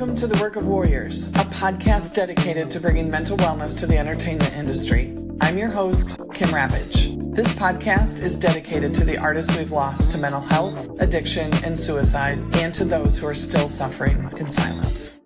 Welcome to The Work of Warriors, a podcast dedicated to bringing mental wellness to the entertainment industry. I'm your host, Kim Ravage. This podcast is dedicated to the artists we've lost to mental health, addiction, and suicide, and to those who are still suffering in silence.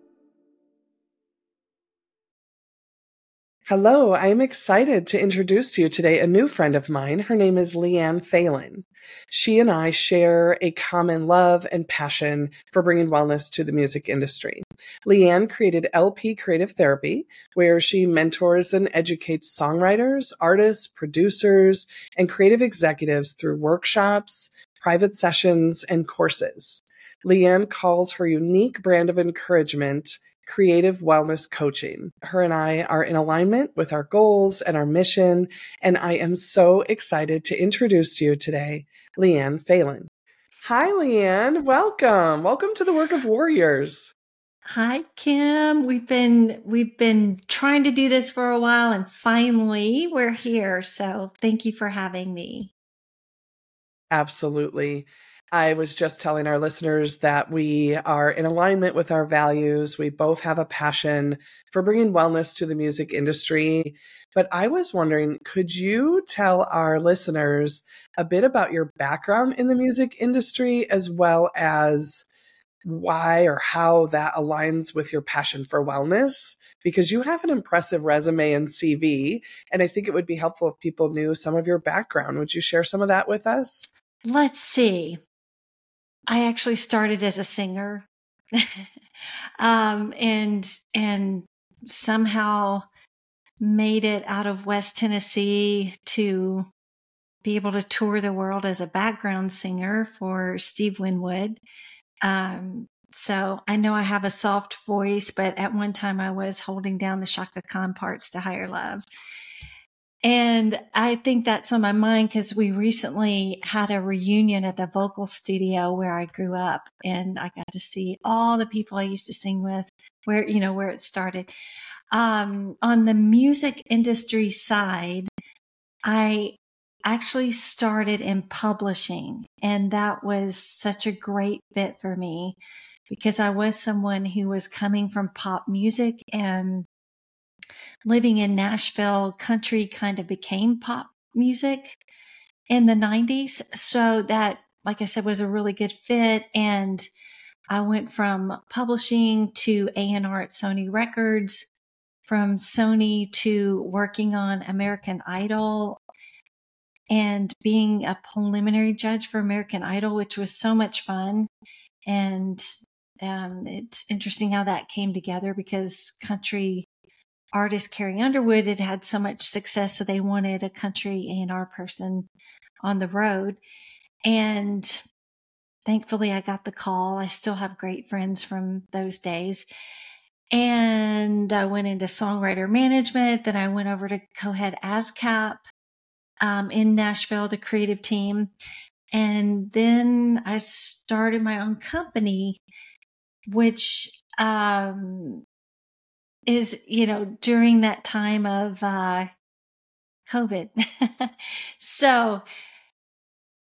Hello, I am excited to introduce to you today a new friend of mine. Her name is LeAnn Phelan. She and I share a common love and passion for bringing wellness to the music industry. LeAnn created LP Creative Therapy, where she mentors and educates songwriters, artists, producers, and creative executives through workshops, private sessions, and courses. LeAnn calls her unique brand of encouragement creative wellness coaching. Her and I are in alignment with our goals and our mission, and I am so excited to introduce to you today LeAnn Phelan. Hi, LeAnn. Welcome. Welcome to the Work of Warriors. Hi, Kim. We've been we've been trying to do this for a while, and finally we're here. So thank you for having me. Absolutely. I was just telling our listeners that we are in alignment with our values. We both have a passion for bringing wellness to the music industry. But I was wondering, could you tell our listeners a bit about your background in the music industry as well as why or how that aligns with your passion for wellness? Because you have an impressive resume and CV. And I think it would be helpful if people knew some of your background. Would you share some of that with us? Let's see. I actually started as a singer, um, and and somehow made it out of West Tennessee to be able to tour the world as a background singer for Steve Winwood. Um, so I know I have a soft voice, but at one time I was holding down the Chaka Khan parts to Higher Love. And I think that's on my mind because we recently had a reunion at the vocal studio where I grew up and I got to see all the people I used to sing with where, you know, where it started. Um, on the music industry side, I actually started in publishing and that was such a great fit for me because I was someone who was coming from pop music and living in Nashville, country kind of became pop music in the 90s. So that, like I said, was a really good fit. And I went from publishing to A&R at Sony Records, from Sony to working on American Idol and being a preliminary judge for American Idol, which was so much fun. And um, it's interesting how that came together because country artist Carrie Underwood had had so much success, so they wanted a country A&R person on the road. And thankfully, I got the call. I still have great friends from those days. And I went into songwriter management. Then I went over to co-head ASCAP um, in Nashville, the creative team. And then I started my own company, which um, is, you know, during that time of uh, COVID. so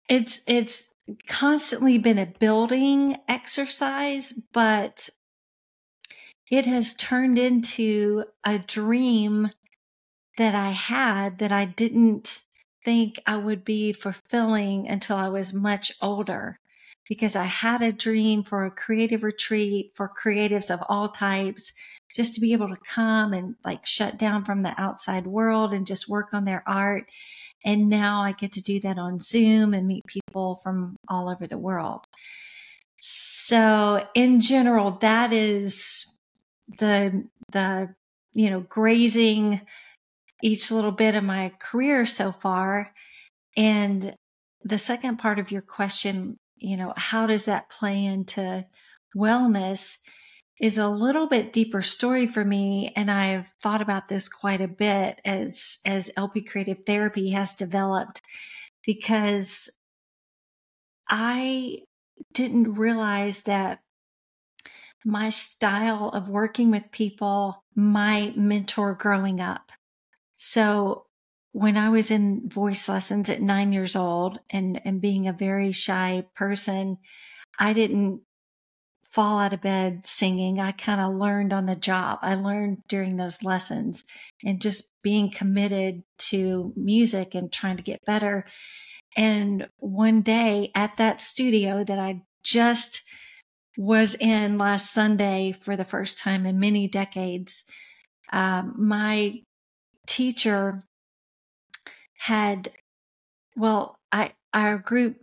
it's, it's constantly been a building exercise, but it has turned into a dream that I had that I didn't think I would be fulfilling until I was much older because I had a dream for a creative retreat for creatives of all types just to be able to come and like shut down from the outside world and just work on their art. And now I get to do that on Zoom and meet people from all over the world. So in general, that is the, the, you know, grazing each little bit of my career so far. And the second part of your question, you know, how does that play into wellness? Is a little bit deeper story for me and I've thought about this quite a bit as as LP creative therapy has developed because I didn't realize that my style of working with people my mentor growing up. So when I was in voice lessons at 9 years old and and being a very shy person, I didn't fall out of bed singing. I kind of learned on the job. I learned during those lessons and just being committed to music and trying to get better. And one day at that studio that I just was in last Sunday for the first time in many decades, um, my teacher had, well, I, our group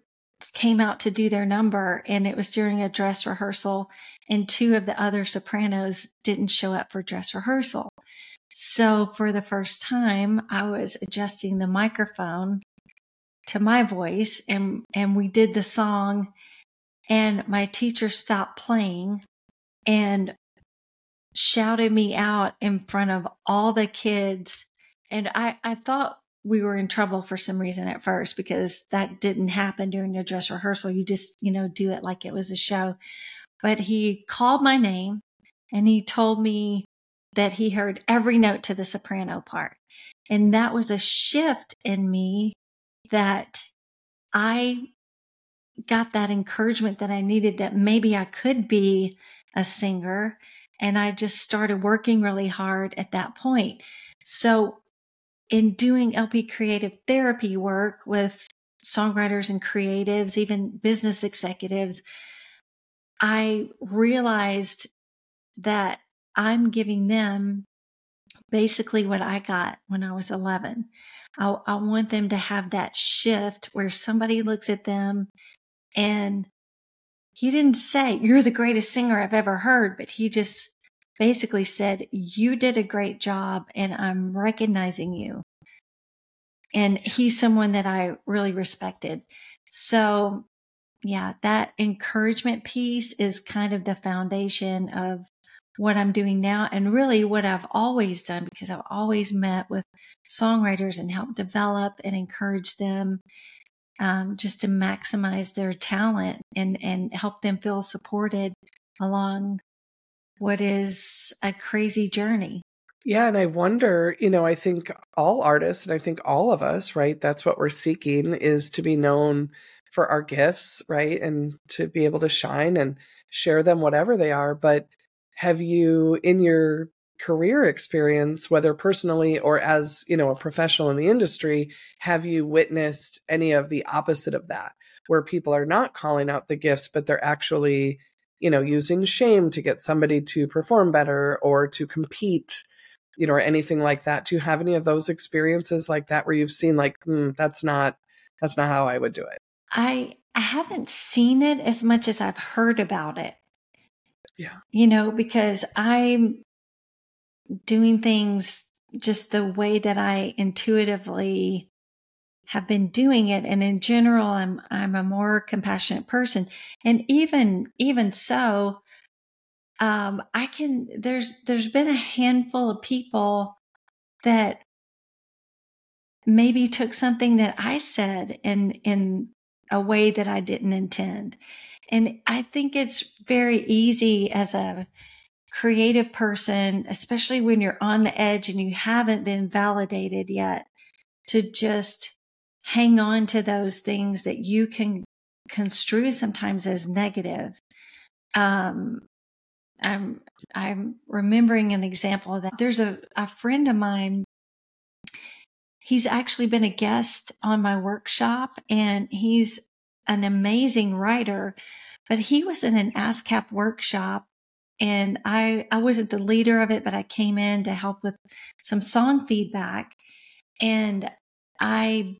came out to do their number and it was during a dress rehearsal and two of the other sopranos didn't show up for dress rehearsal. So for the first time, I was adjusting the microphone to my voice and, and we did the song and my teacher stopped playing and shouted me out in front of all the kids. And I, I thought we were in trouble for some reason at first because that didn't happen during the dress rehearsal. You just, you know, do it like it was a show. But he called my name and he told me that he heard every note to the soprano part. And that was a shift in me that I got that encouragement that I needed that maybe I could be a singer. And I just started working really hard at that point. So in doing LP creative therapy work with songwriters and creatives, even business executives, I realized that I'm giving them basically what I got when I was 11. I, I, want them to have that shift where somebody looks at them and he didn't say, You're the greatest singer I've ever heard, but he just basically said, You did a great job and I'm recognizing you. And he's someone that I really respected. So, yeah, that encouragement piece is kind of the foundation of what I'm doing now and really what I've always done because I've always met with songwriters and helped develop and encourage them um, just to maximize their talent and, and help them feel supported along what is a crazy journey. Yeah. And I wonder, you know, I think all artists and I think all of us, right? That's what we're seeking is to be known for our gifts, right? And to be able to shine and share them, whatever they are. But have you, in your career experience, whether personally or as, you know, a professional in the industry, have you witnessed any of the opposite of that, where people are not calling out the gifts, but they're actually, you know, using shame to get somebody to perform better or to compete, you know, or anything like that? Do you have any of those experiences like that where you've seen like, mm, that's not, that's not how I would do it? I, I haven't seen it as much as I've heard about it. Yeah. You know, because I'm doing things just the way that I intuitively have been doing it. And in general, I'm, I'm a more compassionate person. And even, even so, um, I can, there's, there's been a handful of people that maybe took something that I said in, in a way that I didn't intend. And I think it's very easy as a creative person, especially when you're on the edge and you haven't been validated yet, to just hang on to those things that you can construe sometimes as negative. Um, I'm I'm remembering an example of that. There's a, a friend of mine. He's actually been a guest on my workshop and he's an amazing writer, but he was in an ASCAP workshop and I I wasn't the leader of it, but I came in to help with some song feedback, and I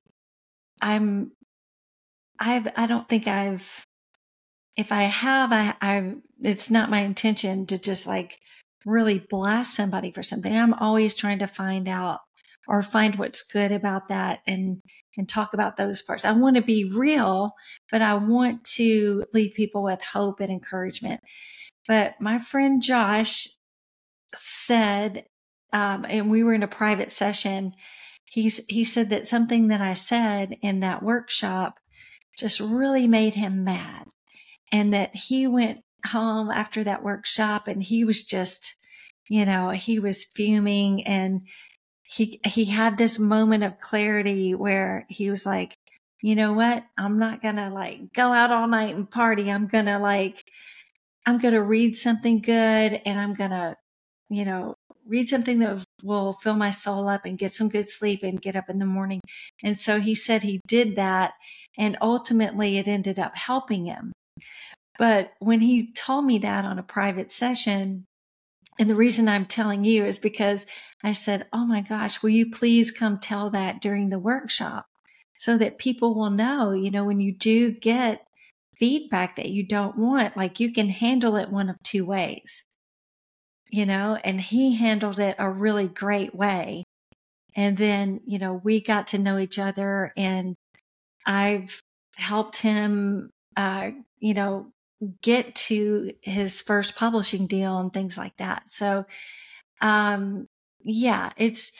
I'm I've I don't think I've if I have I I it's not my intention to just like really blast somebody for something. I'm always trying to find out or find what's good about that and and talk about those parts. I want to be real, but I want to leave people with hope and encouragement. But my friend Josh said, um, and we were in a private session. He's, he said that something that I said in that workshop just really made him mad and that he went home after that workshop and he was just, you know, he was fuming and he, he had this moment of clarity where he was like, you know what? I'm not going to like go out all night and party. I'm going to like, I'm going to read something good and I'm going to, you know, read something that will fill my soul up and get some good sleep and get up in the morning. And so he said he did that. And ultimately it ended up helping him. But when he told me that on a private session, and the reason I'm telling you is because I said, Oh my gosh, will you please come tell that during the workshop so that people will know, you know, when you do get feedback that you don't want, like you can handle it one of two ways you know, and he handled it a really great way. And then, you know, we got to know each other and I've helped him, uh, you know, get to his first publishing deal and things like that. So, um, yeah, it's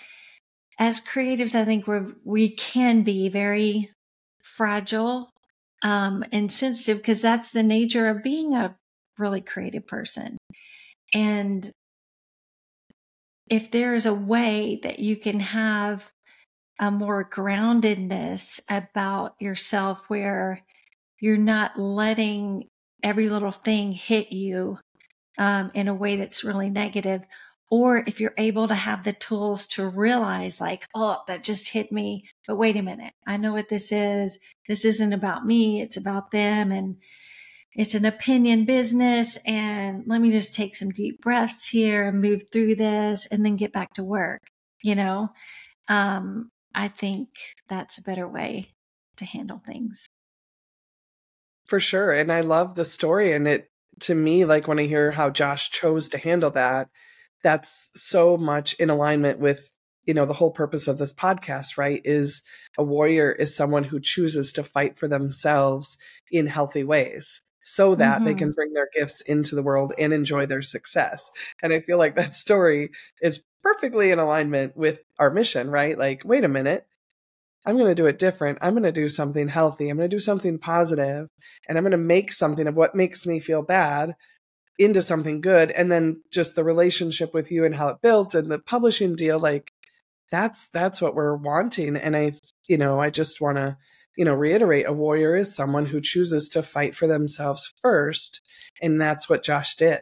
as creatives, I think we we can be very fragile, um, and sensitive because that's the nature of being a really creative person. And if there is a way that you can have a more groundedness about yourself where you're not letting every little thing hit you um, in a way that's really negative or if you're able to have the tools to realize like oh that just hit me but wait a minute i know what this is. This isn't about me it's about them and it's an opinion business and let me just take some deep breaths here and move through this and then get back to work you know? Um, i think that's a better way to handle things. For sure and i love the story and it to me like when i hear how josh chose to handle that that's so much in alignment with you know the whole purpose of this podcast right is a warrior is someone who chooses to fight for themselves in healthy ways so that mm-hmm. they can bring their gifts into the world and enjoy their success. And I feel like that story is perfectly in alignment with our mission, right? Like, wait a minute. I'm going to do it different. I'm going to do something healthy. I'm going to do something positive, and I'm going to make something of what makes me feel bad into something good. And then just the relationship with you and how it built and the publishing deal, like that's, that's what we're wanting. And I, you know, I just want to you know, reiterate a warrior is someone who chooses to fight for themselves first. And that's what Josh did.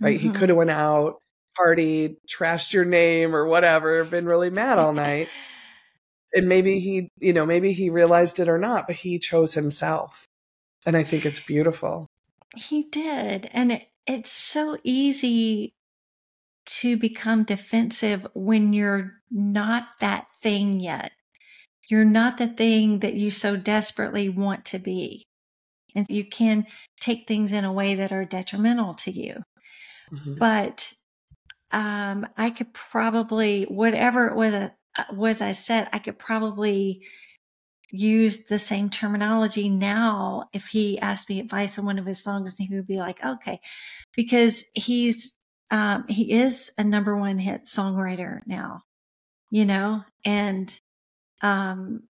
Right. Mm-hmm. He could have went out, partied, trashed your name or whatever, been really mad all night. and maybe he, you know, maybe he realized it or not, but he chose himself. And I think it's beautiful. He did. And it, it's so easy to become defensive when you're not that thing yet. You're not the thing that you so desperately want to be. And you can take things in a way that are detrimental to you. Mm-hmm. But um, I could probably, whatever it was, uh, was I said, I could probably use the same terminology now if he asked me advice on one of his songs and he would be like, okay, because he's, um, he is a number one hit songwriter now, you know, and um,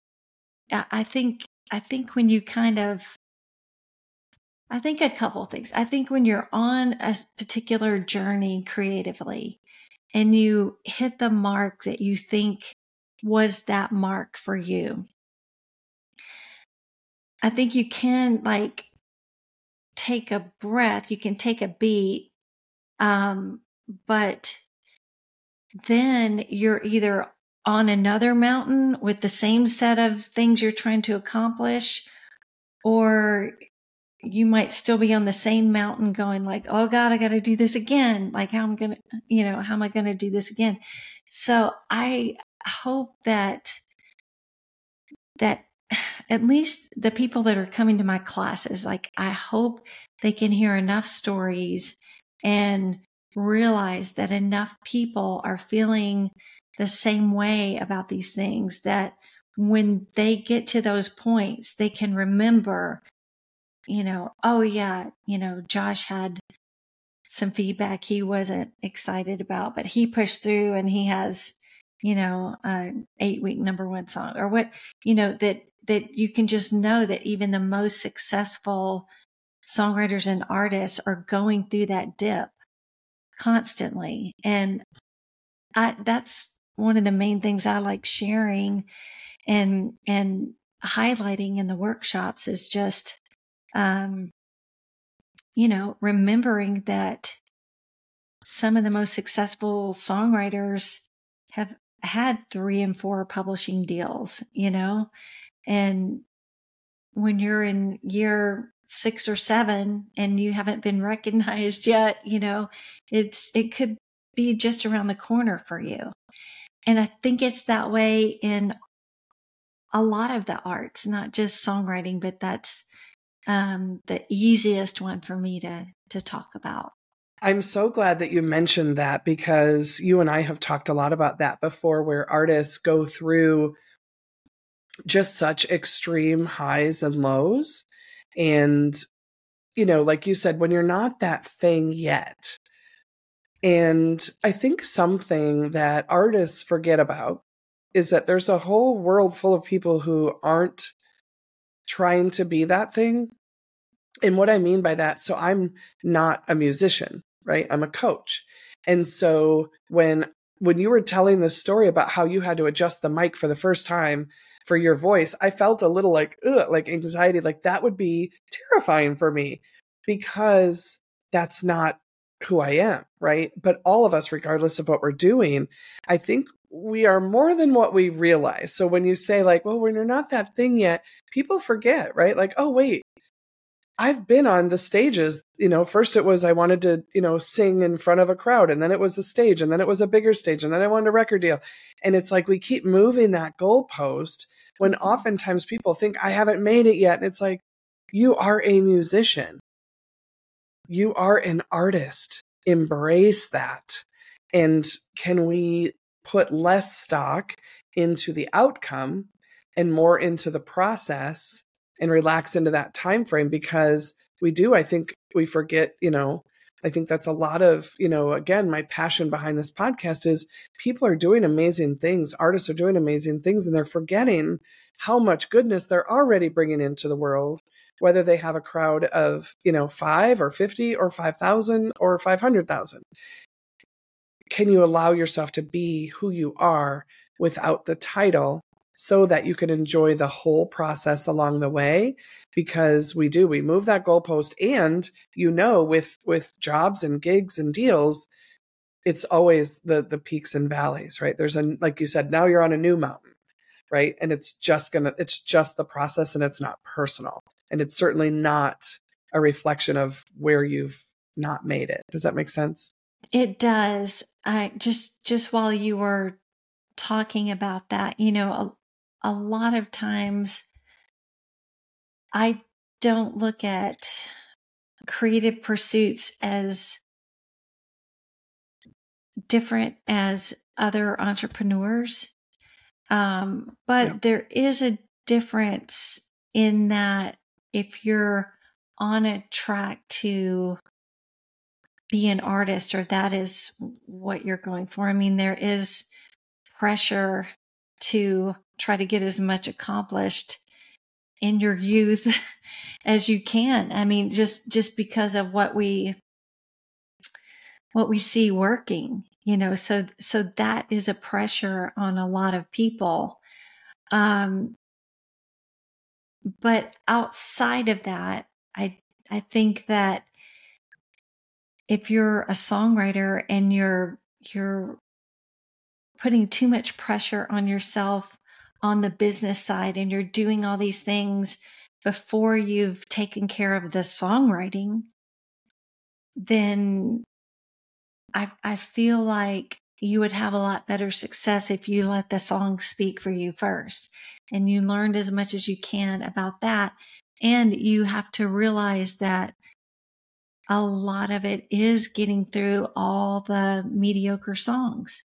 I think I think when you kind of I think a couple things. I think when you're on a particular journey creatively and you hit the mark that you think was that mark for you, I think you can like take a breath, you can take a beat, um, but then you're either on another mountain with the same set of things you're trying to accomplish? Or you might still be on the same mountain going like oh god i got to do this again. Like how i'm gonna you know how am i gonna do this again? So i hope that that at least the people that are coming to my classes like i hope they can hear enough stories and realize that enough people are feeling the same way about these things that when they get to those points, they can remember, you know, oh yeah, you know, Josh had some feedback he wasn't excited about, but he pushed through and he has, you know, an eight week number one song or what, you know, that, that you can just know that even the most successful songwriters and artists are going through that dip constantly. And I, that's one of the main things I like sharing and and highlighting in the workshops is just um, you know, remembering that some of the most successful songwriters have had three and four publishing deals, you know, and when you're in year six or seven and you haven't been recognized yet, you know, it's, it could be just around the corner for you. And I think it's that way in a lot of the arts, not just songwriting, but that's um, the easiest one for me to to talk about. I'm so glad that you mentioned that because you and I have talked a lot about that before, where artists go through just such extreme highs and lows. And, you know, like you said, when you're not that thing yet. And I think something that artists forget about is that there's a whole world full of people who aren't trying to be that thing. And what I mean by that, so I'm not a musician, right? I'm a coach. And so when when you were telling this story about how you had to adjust the mic for the first time for your voice, I felt a little like ugh, like anxiety, like that would be terrifying for me because that's not who I am, right? But all of us, regardless of what we're doing, I think we are more than what we realize. So when you say like, well, when you're not that thing yet, people forget, right? Like, oh wait, I've been on the stages, you know, first it was I wanted to, you know, sing in front of a crowd and then it was a stage and then it was a bigger stage and then I wanted a record deal. And it's like we keep moving that goalpost when mm-hmm. oftentimes people think I haven't made it yet. And it's like, you are a musician. You are an artist. Embrace that. And can we put less stock into the outcome and more into the process and relax into that time frame because we do i think we forget you know i think that's a lot of you know again my passion behind this podcast is people are doing amazing things artists are doing amazing things and they're forgetting how much goodness they're already bringing into the world whether they have a crowd of you know 5 or 50 or 5000 or 500000 can you allow yourself to be who you are without the title so that you can enjoy the whole process along the way? Because we do we move that goalpost and you know with with jobs and gigs and deals it's always the the peaks and valleys right? There's a like you said now you're on a new mountain right? And it's just gonna it's just the process and it's not personal and it's certainly not a reflection of where you've not made it does that make sense it does. I just just while you were talking about that, you know, a, a lot of times I don't look at creative pursuits as different as other entrepreneurs. Um, but yeah. there is a difference in that if you're on a track to be an artist or that is what you're going for. I mean, there is pressure to try to get as much accomplished in your youth as you can. I mean, just, just because of what we, what we see working, you know, so, so that is a pressure on a lot of people. Um, but outside of that, I, I think that if you're a songwriter and you're you're putting too much pressure on yourself on the business side and you're doing all these things before you've taken care of the songwriting then I I feel like you would have a lot better success if you let the song speak for you first and you learned as much as you can about that and you have to realize that a lot of it is getting through all the mediocre songs.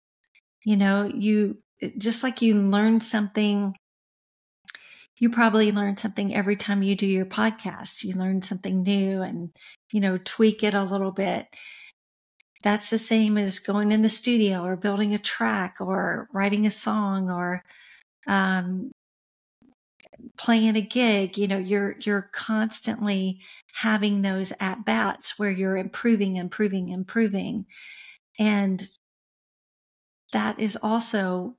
You know, you just like you learn something, you probably learn something every time you do your podcast. You learn something new and, you know, tweak it a little bit. That's the same as going in the studio or building a track or writing a song or um, playing a gig, you know, you're, you're constantly having those at bats where you're improving, improving, improving. And that is also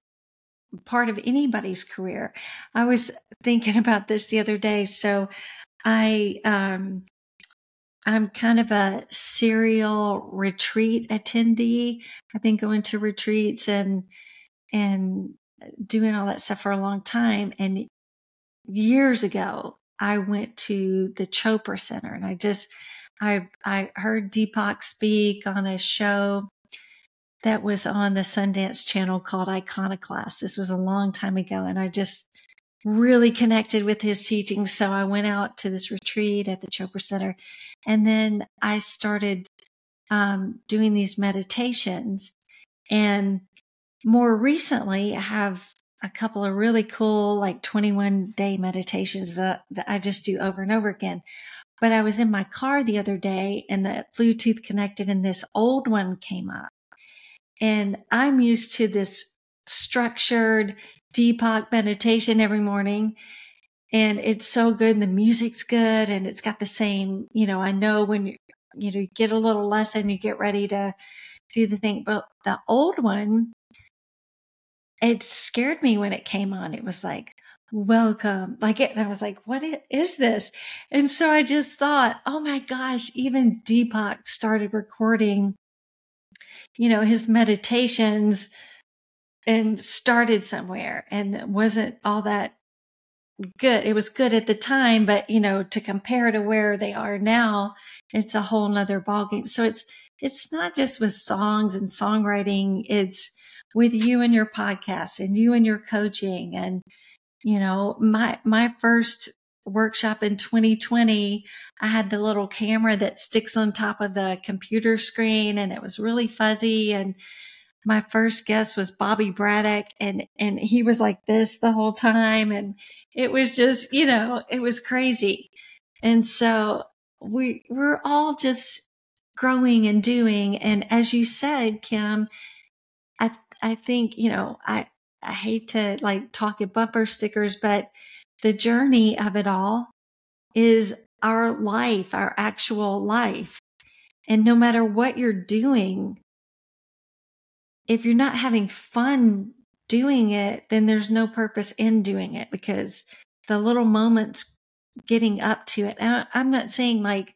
part of anybody's career. I was thinking about this the other day. So I, um, I'm kind of a serial retreat attendee. I've been going to retreats and and doing all that stuff for a long time. And years ago, I went to the Chopra Center and I just I I heard Deepak speak on a show that was on the Sundance channel called Iconoclast. This was a long time ago and I just really connected with his teachings. So I went out to this retreat at the Chopra Center and then I started um, doing these meditations and more recently I have a couple of really cool like 21 day meditations that, that I just do over and over again. But I was in my car the other day and the Bluetooth connected and this old one came up. And I'm used to this structured Deepak meditation every morning. And it's so good. And the music's good. And it's got the same, you know, I know when you, you know, you get a little lesson, you get ready to do the thing. But the old one, it scared me when it came on. It was like, welcome. Like it, and I was like, what is this? And so I just thought, oh my gosh, even Deepak started recording, you know, his meditations and started somewhere and wasn't all that good. It was good at the time, but you know, to compare to where they are now, it's a whole nother ballgame. So it's, it's not just with songs and songwriting. It's, with you and your podcast and you and your coaching. And you know my my first workshop in 2020 i had the little camera that sticks on top of the computer screen and it was really fuzzy. And my first guest was bobby braddock and and he was like this the whole time. And it was just you know it was crazy. And so we we're all just growing and doing. And as you said kim i I think, you know, I, I hate to like talk at bumper stickers, but the journey of it all is our life, our actual life. And no matter what you're doing, if you're not having fun doing it, then there's no purpose in doing it because the little moments getting up to it. I'm not saying like,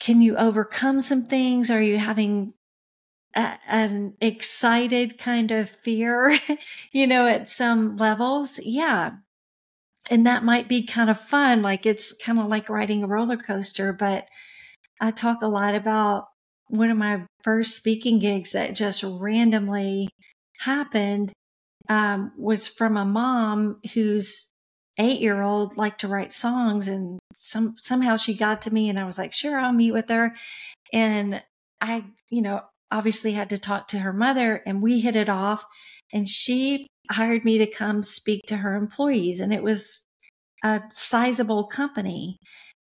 can you overcome some things? Are you having an excited kind of fear, you know, at some levels. Yeah. And that might be kind of fun. Like it's kind of like riding a roller coaster, but I talk a lot about one of my first speaking gigs that just randomly happened um, was from a mom whose eight year old liked to write songs and some somehow she got to me and I was like, sure, I'll meet with her. And I, you know, obviously had to talk to her mother and we hit it off and she hired me to come speak to her employees and it was a sizable company.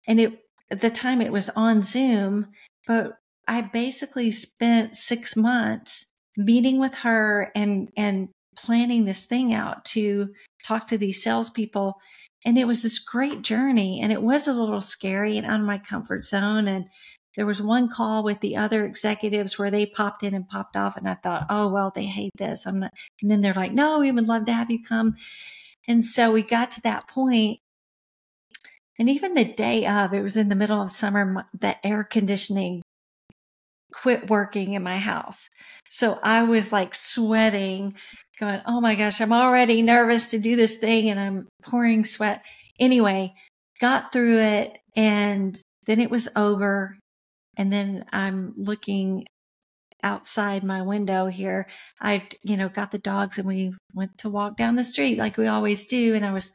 And it at the time it was on zoom but i basically spent six months meeting with her and and planning this thing out to talk to these salespeople. And it was this great journey and it was a little scary and out of my comfort zone and there was one call with the other executives where they popped in and popped off. And I thought, oh, well, they hate this. I'm not. And then they're like, no, we would love to have you come. And so we got to that point, And even the day of, it was in the middle of summer, the air conditioning quit working in my house. So I was like sweating, going, oh my gosh, I'm already nervous to do this thing and I'm pouring sweat. Anyway, got through it and then it was over and then I'm looking outside my window here. I, you know, got the dogs and we went to walk down the street like we always do. And I was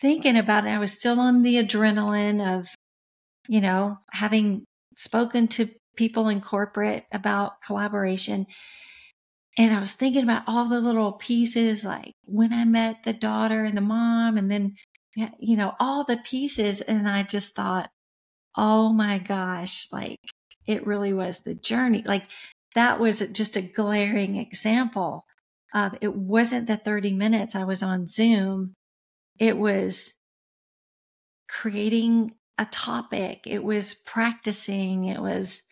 thinking about it. I was still on the adrenaline of, you know, having spoken to people in corporate about collaboration. And I was thinking about all the little pieces, like when I met the daughter and the mom, and then, you know, all the pieces. And I just thought, oh my gosh, like it really was the journey. Like that was just a glaring example of it wasn't the 30 minutes I was on Zoom. It was creating a topic. It was practicing. It was,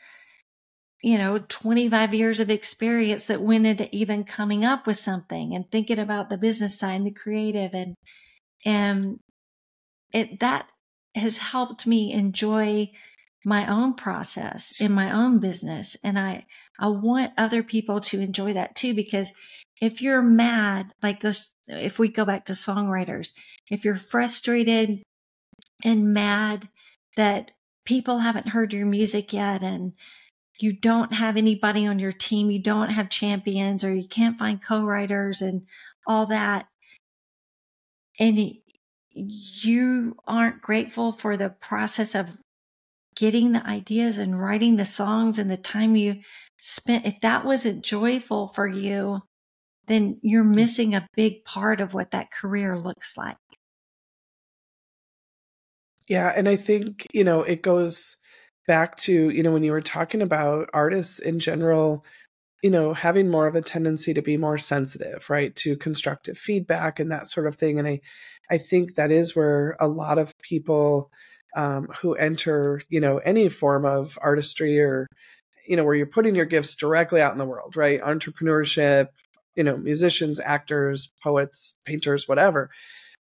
you know, 25 years of experience that went into even coming up with something and thinking about the business side and the creative and, and it, that has helped me enjoy my own process in my own business. And I, I want other people to enjoy that too, because if you're mad, like this, if we go back to songwriters, if you're frustrated and mad that people haven't heard your music yet and you don't have anybody on your team, you don't have champions, or you can't find co writers and all that, and you aren't grateful for the process of getting the ideas and writing the songs and the time you spent, if that wasn't joyful for you, then you're mm. missing a big part of what that career looks like. Yeah. And I think, you know, it goes back to, you know, when you were talking about artists in general, you know, having more of a tendency to be more sensitive, right, to constructive feedback and that sort of thing. And I, I think that is where a lot of people um, who enter, you know, any form of artistry or, you know, where you're putting your gifts directly out in the world, right? Entrepreneurship, you know, musicians, actors, poets, painters, whatever.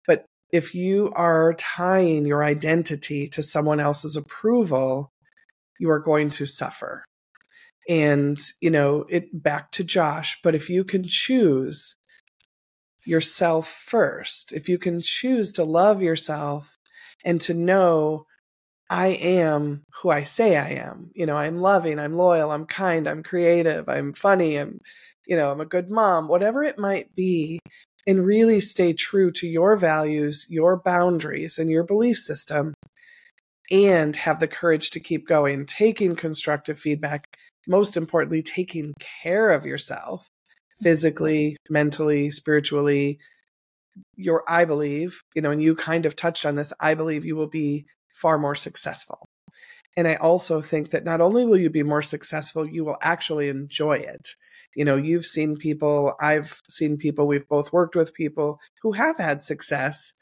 But if you are tying your identity to someone else's approval, you are going to suffer. And, you know, it back to Josh, but if you can choose yourself first, if you can choose to love yourself and to know I am who I say I am. You know, I'm loving, I'm loyal, I'm kind, I'm creative, I'm funny, I'm you know, I'm a good mom, whatever it might be, and really stay true to your values, your boundaries, and your belief system, and have the courage to keep going, taking constructive feedback, most importantly, taking care of yourself mm-hmm. physically, mentally, spiritually. Your, I believe, you know, and you kind of touched on this, I believe you will be far more successful. And I also think that not only will you be more successful, you will actually enjoy it you know you've seen people i've seen people we've both worked with people who have had success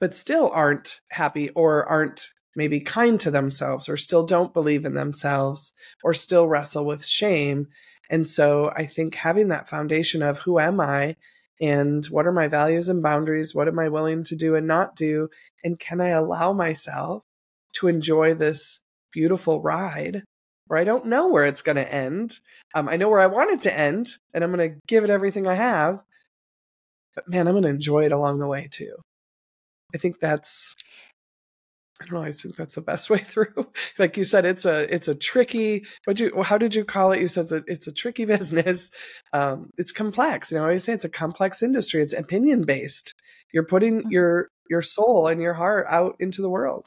but still aren't happy or aren't maybe kind to themselves or still don't believe in themselves or still wrestle with shame and so i think having that foundation of who am i and what are my values and boundaries what am i willing to do and not do and can i allow myself to enjoy this beautiful ride where I don't know where it's going to end. Um, I know where I want it to end, and I'm going to give it everything I have. But man, I'm going to enjoy it along the way too. I think that's I don't know. I think that's the best way through. like you said, it's a it's a tricky. What you how did you call it? You said it's a, it's a tricky business. Um, it's complex. You know, I always say it's a complex industry. It's opinion based. You're putting mm-hmm. your your soul and your heart out into the world,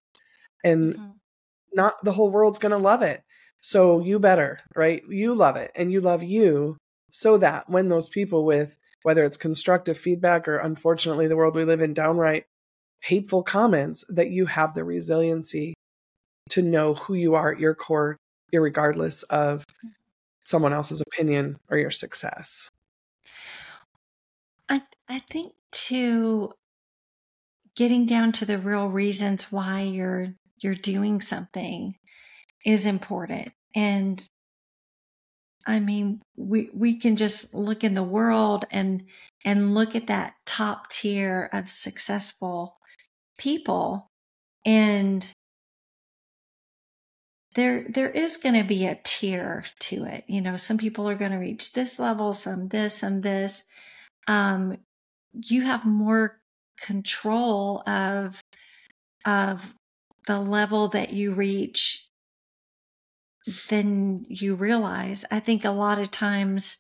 and mm-hmm. not the whole world's going to love it. So you better, right? You love it and you love you so that when those people with whether it's constructive feedback or unfortunately the world we live in downright hateful comments that you have the resiliency to know who you are at your core regardless of someone else's opinion or your success. I I think to getting down to the real reasons why you're you're doing something is important. And I mean, we we can just look in the world and and look at that top tier of successful people and there there is going to be a tier to it. You know, some people are going to reach this level, some this, some this. Um you have more control of of the level that you reach than you realize. I think a lot of times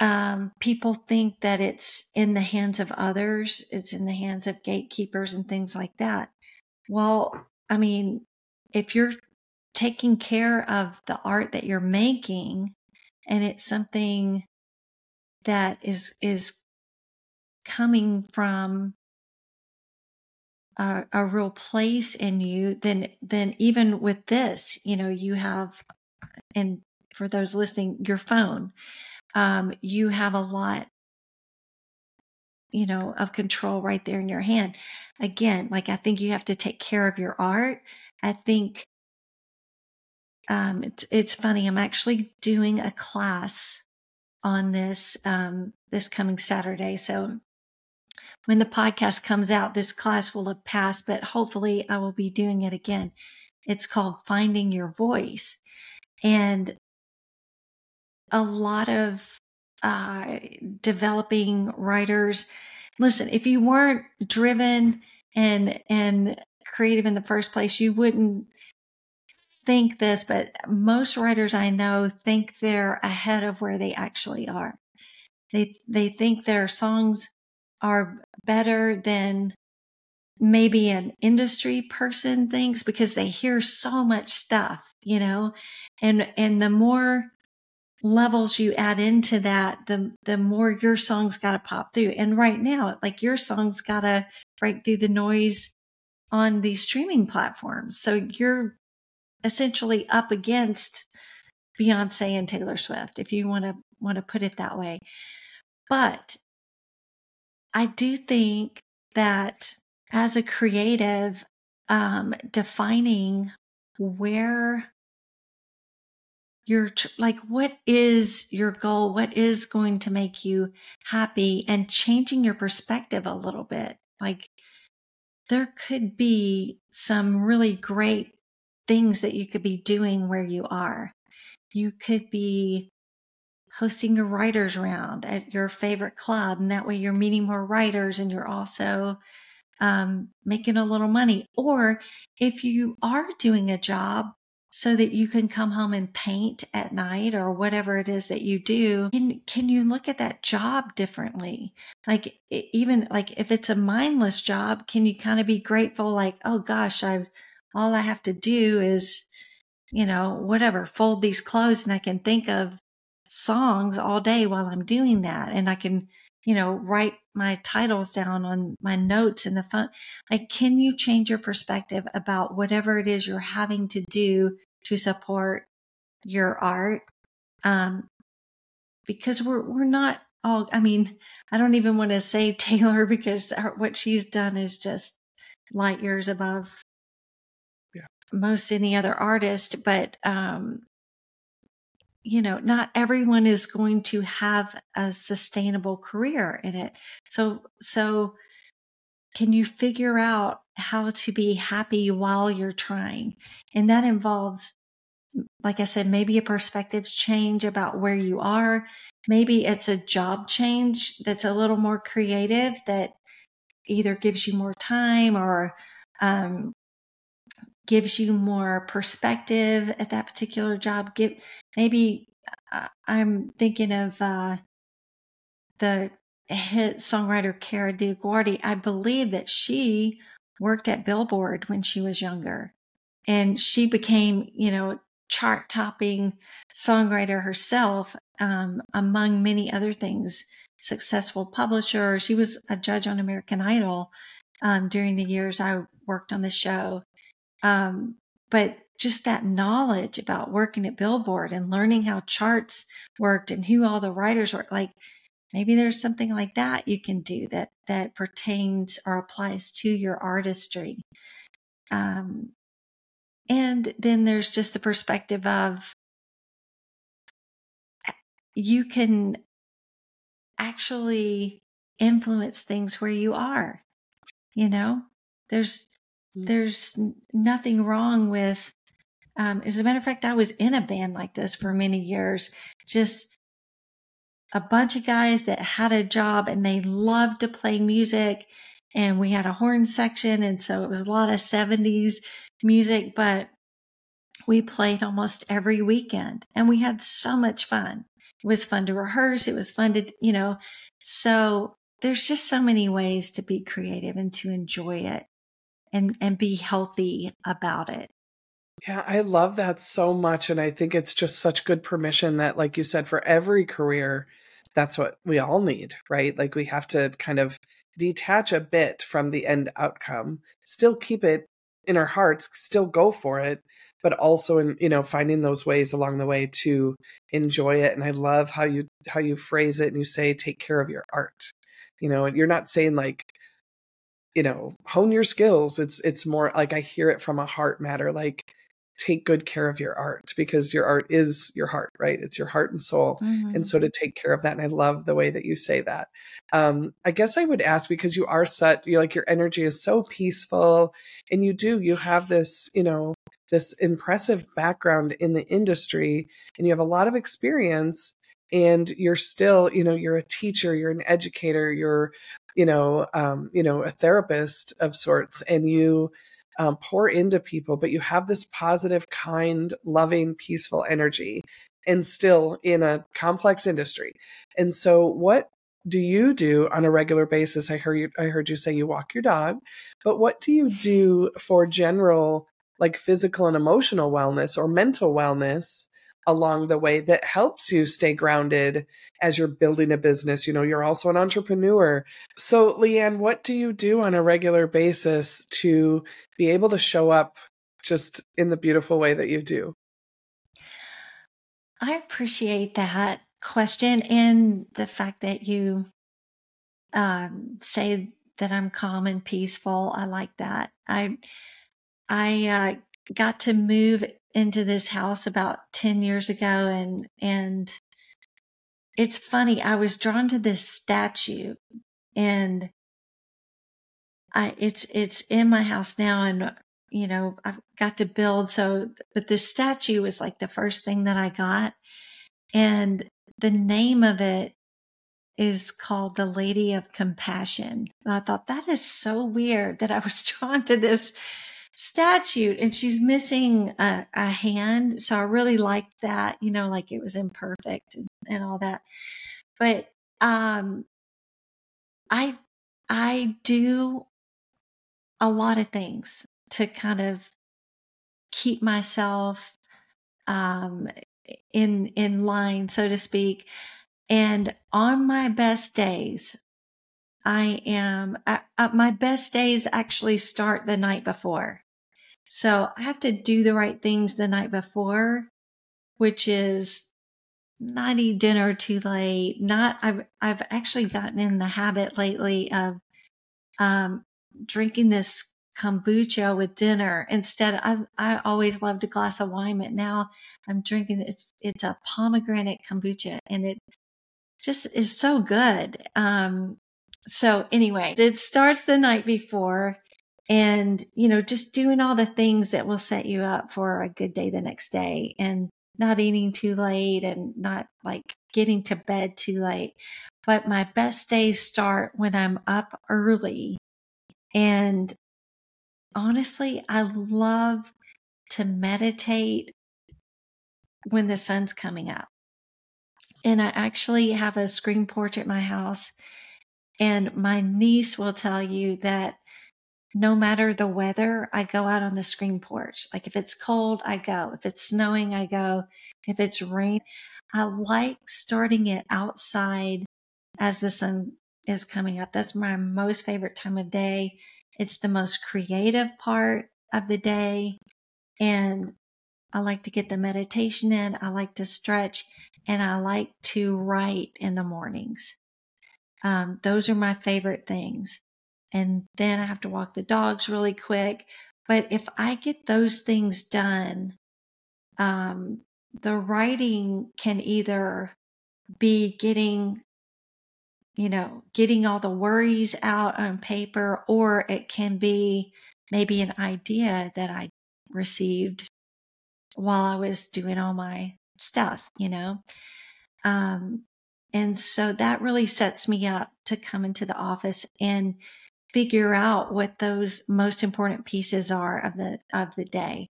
um, people think that it's in the hands of others, it's in the hands of gatekeepers and things like that. Well, I mean, if you're taking care of the art that you're making and it's something that is is coming from a, a real place in you, then then even with this, you know, you have, and for those listening, your phone, um, you have a lot, you know, of control right there in your hand. Again, like I think you have to take care of your art. I think um, it's it's funny. I'm actually doing a class on this um, this coming Saturday, so when the podcast comes out, this class will have passed, but hopefully I will be doing it again. It's called Finding Your Voice. And a lot of uh, developing writers, listen, if you weren't driven and, and creative in the first place, you wouldn't think this, but most writers I know think they're ahead of where they actually are. They, they think their songs are better than maybe an industry person thinks because they hear so much stuff, you know, and, and the more levels you add into that, the, the more your song's got to pop through. And right now, like your song's got to break through the noise on these streaming platforms. So you're essentially up against Beyonce and Taylor Swift, if you want to want to put it that way. But I do think that as a creative, um, defining where your like what is your goal? What is going to make you happy? And changing your perspective a little bit. Like there could be some really great things that you could be doing where you are. You could be hosting a writers round at your favorite club and that way you're meeting more writers and you're also um, making a little money. Or if you are doing a job so that you can come home and paint at night or whatever it is that you do can, can you look at that job differently like even like if it's a mindless job can you kind of be grateful like oh gosh i've all I have to do is, you know, whatever, fold these clothes and I can think of songs all day while I'm doing that. And I can, you know, write my titles down on my notes in the phone. Like, can you change your perspective about whatever it is you're having to do to support your art? Um, because we're, we're not all, I mean, I don't even want to say Taylor because her, what she's done is just light years above most any other artist, but um, you know, not everyone is going to have a sustainable career in it. So, so can you figure out how to be happy while you're trying? And that involves, like I said, maybe a perspectives change about where you are. Maybe it's a job change that's a little more creative that either gives you more time or um, gives you more perspective at that particular job. Give maybe uh, I'm thinking of uh, the hit songwriter Kara DioGuardi. I believe that she worked at Billboard when she was younger, and she became, you know, chart topping songwriter herself, um, among many other things. Successful publisher. She was a judge on American Idol um, during the years I worked on the show. Um, but just that knowledge about working at Billboard and learning how charts worked and who all the writers were like maybe there's something like that you can do that that pertains or applies to your artistry. Um, and then there's just the perspective of you can actually influence things where you are you know? There's there's nothing wrong with um, as a matter of fact i was in a band like this for many years just a bunch of guys that had a job and they loved to play music and we had a horn section and so it was a lot of 70s music but we played almost every weekend and we had so much fun. It was fun to rehearse it was fun to you know so there's just so many ways to be creative and to enjoy it and and be healthy about it. Yeah, I love that so much and I think it's just such good permission that like you said for every career that's what we all need, right? Like we have to kind of detach a bit from the end outcome, still keep it in our hearts, still go for it, but also in, you know, finding those ways along the way to enjoy it. And I love how you how you phrase it and you say take care of your art. You know, and you're not saying like you know hone your skills. It's it's more like i hear it from a heart matter like take good care of your art because your art is your heart right? It's your heart and soul. Mm-hmm. and so to take care of that and i love the way that you say that. Um i guess i would ask because you are such you like your energy is so peaceful and you do you have this you know this impressive background in the industry and you have a lot of experience and you're still you know you're a teacher you're an educator you're you know um, you know a therapist of sorts and you um, pour into people but you have this positive kind loving peaceful energy and still in a complex industry. And so what do you do on a regular basis? I heard you i heard you say you walk your dog but what do you do for general like physical and emotional wellness or mental wellness along the way that helps you stay grounded as you're building a business. You know, you're also an entrepreneur. So, LeAnn, what do you do on a regular basis to be able to show up just in the beautiful way that you do? I appreciate that question and the fact that you um, say that I'm calm and peaceful. I like that. I I uh, got to move into this house about 10 years ago and and it's funny i was drawn to this statue and i it's it's in my house now and you know i've got to build so but this statue was like the first thing that i got and the name of it is called the lady of compassion and i thought that is so weird that i was drawn to this statue and she's missing a, a, hand. So I really liked that, you know, like it was imperfect and, and all that. But, um, I, I do a lot of things to kind of keep myself, um, in, in line, so to speak. And on my best days, I am, uh, uh, my best days actually start the night before. So I have to do the right things the night before, which is not eat dinner too late. Not, I've, I've actually gotten in the habit lately of, um, drinking this kombucha with dinner instead. I, I always loved a glass of wine, but now I'm drinking, it's, it's a pomegranate kombucha and it just is so good. Um, so anyway, it starts the night before and, you know, just doing all the things that will set you up for a good day the next day and not eating too late and not like getting to bed too late. But my best days start when I'm up early. And honestly, I love to meditate when the sun's coming up. And I actually have a screen porch at my house. And my niece will tell you that no matter the weather, I go out on the screen porch. Like if it's cold, I go. If it's snowing, I go. If it's rain, I like starting it outside as the sun is coming up. That's my most favorite time of day. It's the most creative part of the day. And I like to get the meditation in. I like to stretch and I like to write in the mornings. Um, those are my favorite things and then I have to walk the dogs really quick. But if I get those things done, um, the writing can either be getting, you know, getting all the worries out on paper, or it can be maybe an idea that I received while I was doing all my stuff, you know. Um, and so that really sets me up to come into the office and figure out what those most important pieces are of the of the day.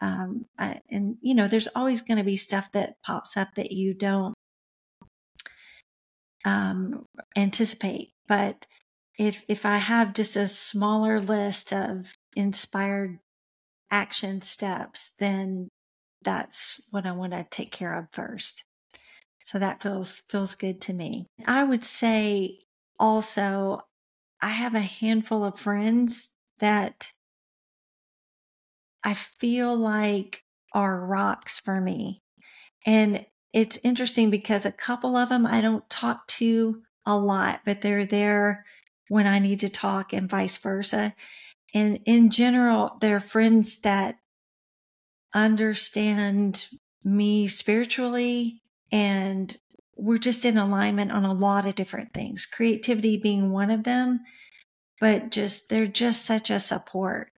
Um, I, and you know, there's always going to be stuff that pops up that you don't um, anticipate. But if if I have just a smaller list of inspired action steps, then that's what I want to take care of first. So that feels feels good to me. I would say also I have a handful of friends that I feel like are rocks for me. And it's interesting because a couple of them I don't talk to a lot, but they're there when I need to talk and vice versa. And in general, they're friends that understand me spiritually and we're just in alignment on a lot of different things, creativity being one of them, but just they're just such a support.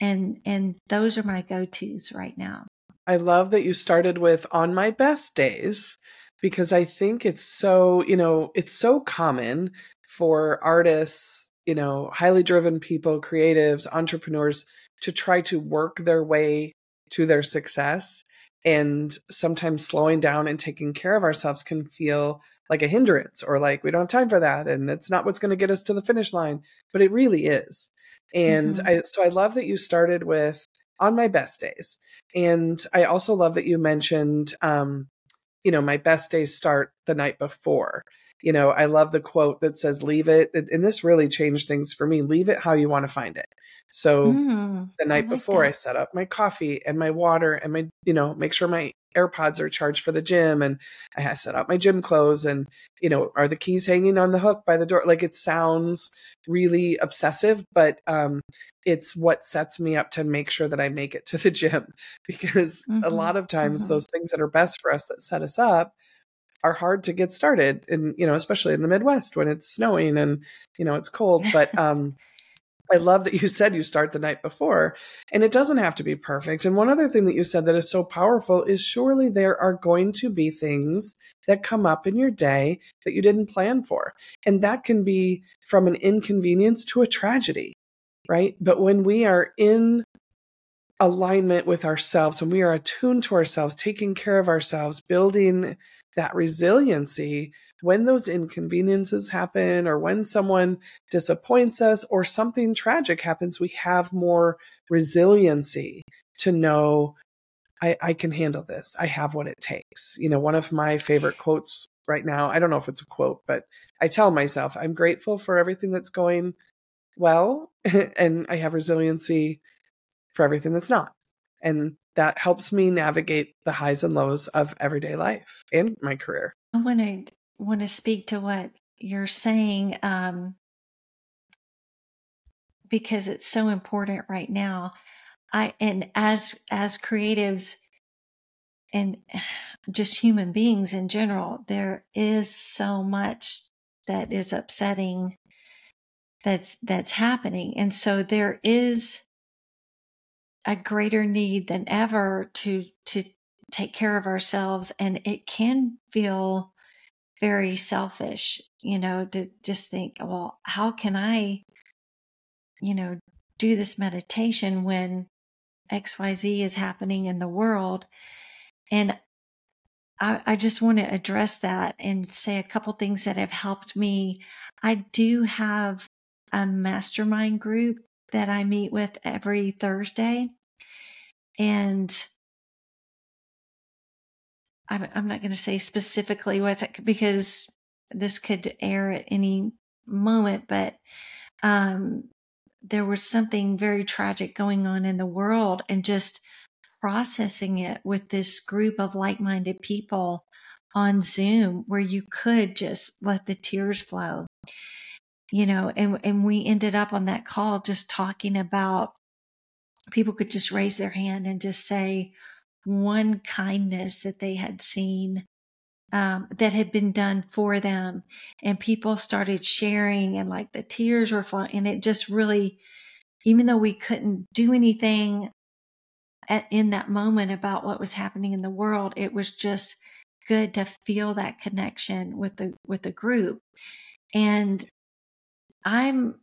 And and those are my go-tos right now. I love that you started with on my best days because I think it's so, you know, it's so common for artists, you know, highly driven people, creatives, entrepreneurs to try to work their way to their success. And sometimes slowing down and taking care of ourselves can feel like a hindrance or like we don't have time for that and it's not what's going to get us to the finish line, but it really is. And mm-hmm. I so I love that you started with on my best days. And I also love that you mentioned um, you know, my best days start the night before. You know, I love the quote that says, leave it. And this really changed things for me. Leave it how you want to find it. So mm, the night I like before, that. I set up my coffee and my water and my, you know, make sure my AirPods are charged for the gym and I set up my gym clothes and, you know, are the keys hanging on the hook by the door? Like it sounds really obsessive, but um, it's what sets me up to make sure that I make it to the gym because mm-hmm. a lot of times mm-hmm. those things that are best for us that set us up are hard to get started and you know especially in the midwest when it's snowing and you know it's cold but um I love that you said you start the night before, and it doesn't have to be perfect. And one other thing that you said that is so powerful is surely there are going to be things that come up in your day that you didn't plan for. And that can be from an inconvenience to a tragedy, right? But when we are in alignment with ourselves, when we are attuned to ourselves, taking care of ourselves, building that resiliency, when those inconveniences happen or when someone disappoints us or something tragic happens, we have more resiliency to know I, I, can handle this. I have what it takes. You know, one of my favorite quotes right now, I don't know if it's a quote, but I tell myself, I'm grateful for everything that's going well, and I have resiliency for everything that's not. And that helps me navigate the highs and lows of everyday life and my career. I want to want to speak to what you're saying um, because it's so important right now. I and as as creatives and just human beings in general, there is so much that is upsetting that's that's happening, and so there is a greater need than ever to to take care of ourselves and it can feel very selfish you know to just think well how can i you know do this meditation when xyz is happening in the world and I, I just want to address that and say a couple things that have helped me. I do have a mastermind group that I meet with every Thursday. And I'm, I'm not going to say specifically what's it because this could air at any moment, but um, there was something very tragic going on in the world and just processing it with this group of like minded people on Zoom where you could just let the tears flow you know, and, and we ended up on that call just talking about people could just raise their hand and just say one kindness that they had seen um, that had been done for them. And people started sharing and like the tears were flowing. And it just really, even though we couldn't do anything at, in that moment about what was happening in the world, it was just good to feel that connection with the, with the group. And I'm,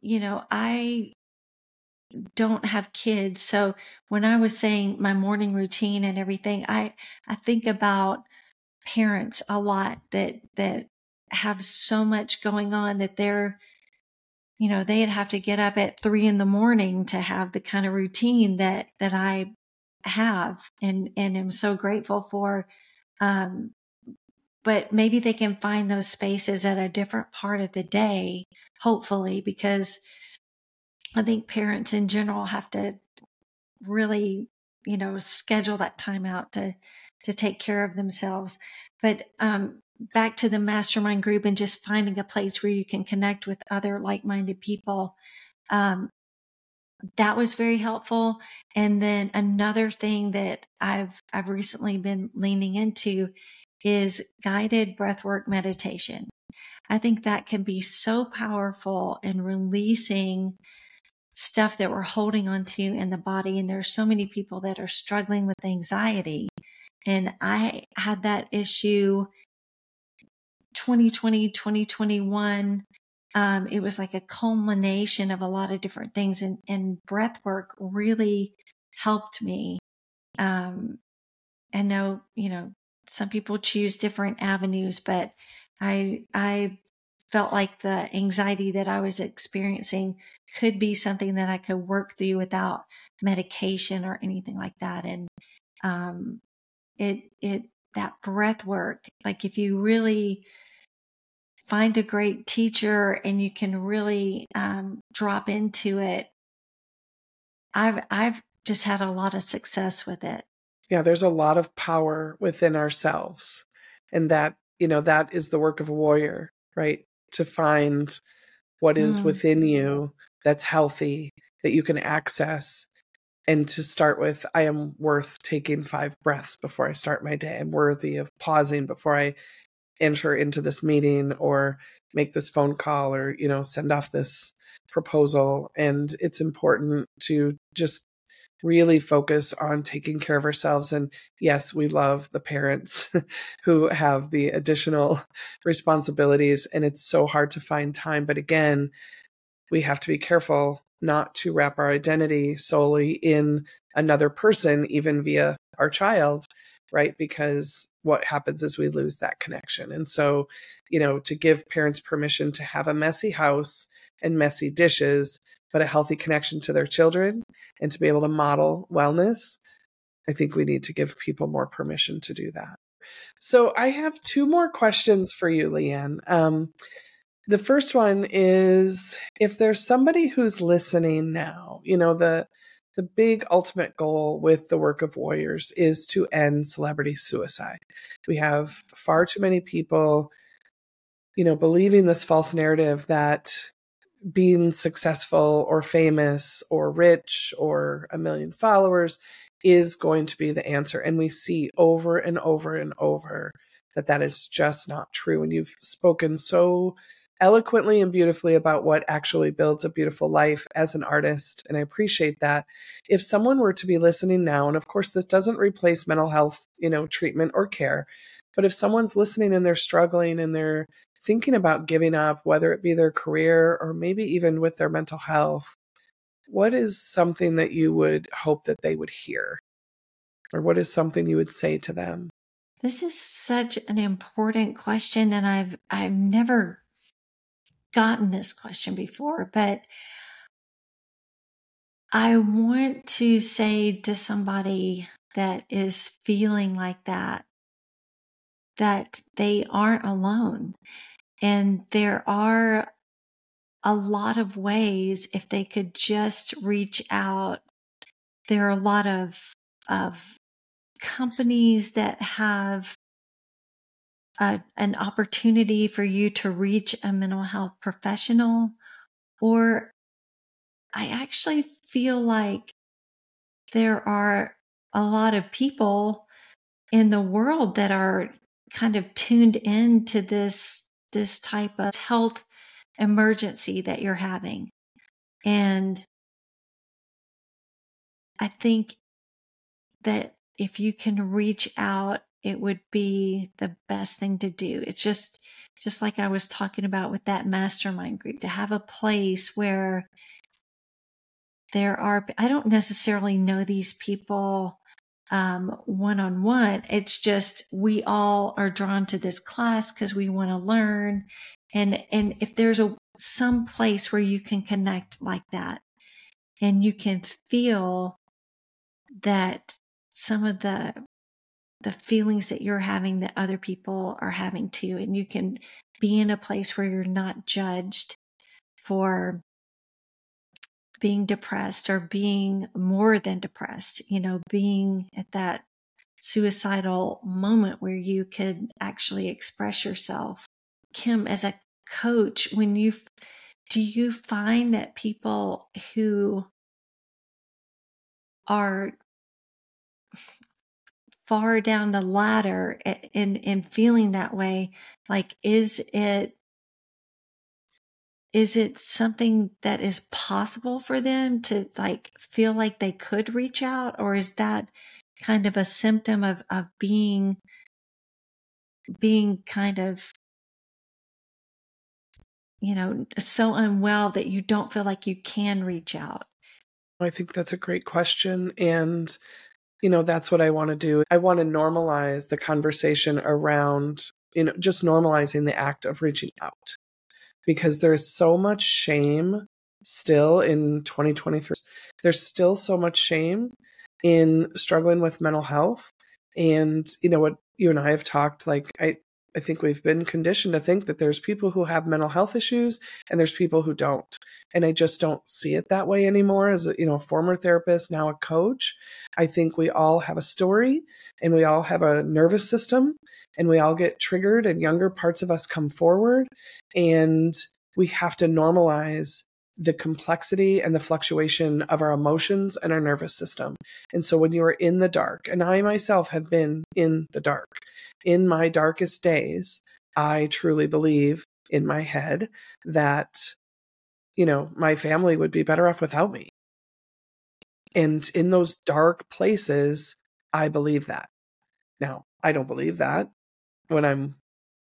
you know, I don't have kids. So when I was saying my morning routine and everything, I, I think about parents a lot that, that have so much going on that they're, you know, they'd have to get up at three in the morning to have the kind of routine that, that I have and, and am so grateful for. Um, but maybe they can find those spaces at a different part of the day, hopefully, because I think parents in general have to really, you know, schedule that time out to, to take care of themselves. But, um, back to the mastermind group and just finding a place where you can connect with other like-minded people. Um, that was very helpful. And then another thing that I've, I've recently been leaning into is guided breathwork meditation. I think that can be so powerful in releasing stuff that we're holding onto in the body. And there's so many people that are struggling with anxiety. And I had that issue 2020, 2021. Um, it was like a culmination of a lot of different things and, and breath work really helped me. Um, I know, you know, some people choose different avenues, but I, I felt like the anxiety that I was experiencing could be something that I could work through without medication or anything like that. And, um, it, it, that breath work, like if you really find a great teacher and you can really, um, drop into it, I've, I've just had a lot of success with it. Yeah, there's a lot of power within ourselves. And that, you know, that is the work of a warrior, right? To find what is mm. within you that's healthy, that you can access, and to start with, I am worth taking five breaths before I start my day. I'm worthy of pausing before I enter into this meeting or make this phone call or, you know, send off this proposal. And it's important to just really focus on taking care of ourselves. And yes, we love the parents who have the additional responsibilities, and it's so hard to find time. But again, we have to be careful not to wrap our identity solely in another person, even via our child, right? Because what happens is we lose that connection. And so, you know, to give parents permission to have a messy house and messy dishes but a healthy connection to their children and to be able to model wellness, I think we need to give people more permission to do that. So I have two more questions for you, LeAnn. Um, the first one is if there's somebody who's listening now, you know, the the big ultimate goal with the work of warriors is to end celebrity suicide. We have far too many people, you know, believing this false narrative that being successful or famous or rich or a million followers is going to be the answer. And we see over and over and over that that is just not true. And you've spoken so eloquently and beautifully about what actually builds a beautiful life as an artist. And I appreciate that. If someone were to be listening now, and of course, this doesn't replace mental health, you know, treatment or care, but if someone's listening and they're struggling and they're thinking about giving up, whether it be their career or maybe even with their mental health, what is something that you would hope that they would hear? Or what is something you would say to them? This is such an important question and I've I've never gotten this question before, but I want to say to somebody that is feeling like that that they aren't alone. And there are a lot of ways if they could just reach out. There are a lot of, of companies that have a, an opportunity for you to reach a mental health professional or I actually feel like there are a lot of people in the world that are kind of tuned in to this this type of health emergency that you're having. And i think that if you can reach out it would be the best thing to do it's just just like i was talking about with that mastermind group to have a place where there are i don't necessarily know these people one on one. It's just we all are drawn to this class because we want to learn. And, and if there's a, some place where you can connect like that and you can feel that some of the, the feelings that you're having that other people are having too. And you can be in a place where you're not judged for being depressed or being more than depressed, you know, being at that suicidal moment where you could actually express yourself. Kim, as a coach, when you do you find that people who are far down the ladder in in feeling that way like is it is it something that is possible for them to like feel like they could reach out? Or is that kind of a symptom of of being being kind of you know so unwell that you don't feel like you can reach out? I think that's a great question and you know that's what i want to do i want to normalize the conversation around you know just normalizing the act of reaching out because there's so much shame still in 2023. There's still so much shame in struggling with mental health. And, you know, what you and I have talked, like, I, I think we've been conditioned to think that there's people who have mental health issues and there's people who don't. And I just don't see it that way anymore as a, you know, a former therapist, now a coach. I think we all have a story and we all have a nervous system and we all get triggered and younger parts of us come forward and we have to normalize the complexity and the fluctuation of our emotions and our nervous system. And so when you are in the dark, and I myself have been in the dark, in my darkest days, I truly believe in my head that, you know, my family would be better off without me. And in those dark places, I believe that. Now, I don't believe that when I'm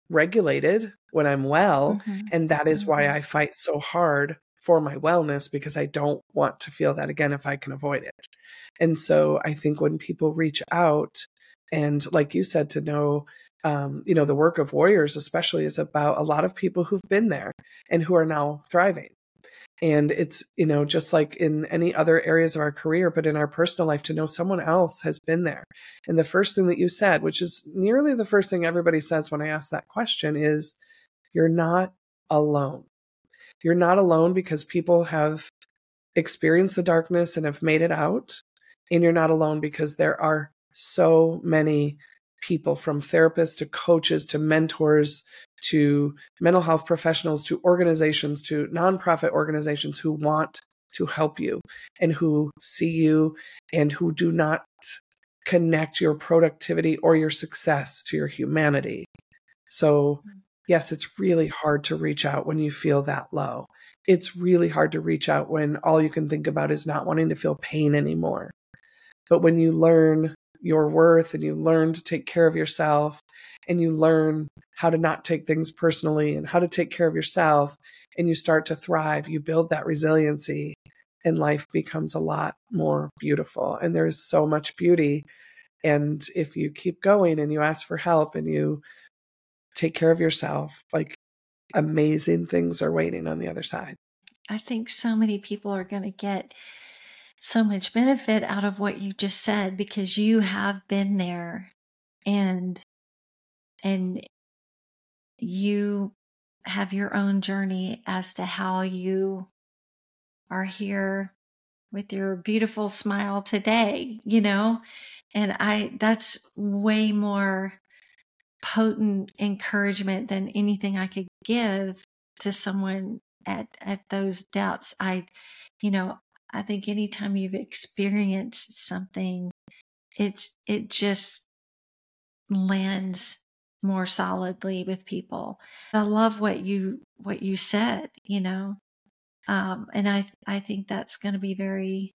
regulated, when I'm well. Mm-hmm. And that is why mm-hmm. I fight so hard for my wellness because I don't want to feel that again if I can avoid it. And so I think when people reach out and, like you said, to know, um, you know, the work of warriors, especially, is about a lot of people who've been there and who are now thriving. And it's, you know, just like in any other areas of our career, but in our personal life, to know someone else has been there. And the first thing that you said, which is nearly the first thing everybody says when I ask that question, is you're not alone. You're not alone because people have experienced the darkness and have made it out. And you're not alone because there are so many people from therapists to coaches to mentors to mental health professionals to organizations to nonprofit organizations who want to help you and who see you and who do not connect your productivity or your success to your humanity. So hmm. Yes, it's really hard to reach out when you feel that low. It's really hard to reach out when all you can think about is not wanting to feel pain anymore. But when you learn your worth and you learn to take care of yourself and you learn how to not take things personally and how to take care of yourself and you start to thrive, you build that resiliency and life becomes a lot more beautiful. And there's so much beauty. And if you keep going and you ask for help and you take care of yourself. Like amazing things are waiting on the other side. I think so many people are going to get so much benefit out of what you just said because you have been there and and you have your own journey as to how you are here with your beautiful smile today, you know? And I, that's way more potent encouragement than anything I could give to someone at at those doubts. I, you know, I think anytime you've experienced something, it's it just lands more solidly with people. I love what you what you said, you know. Um, and I I think that's going to be very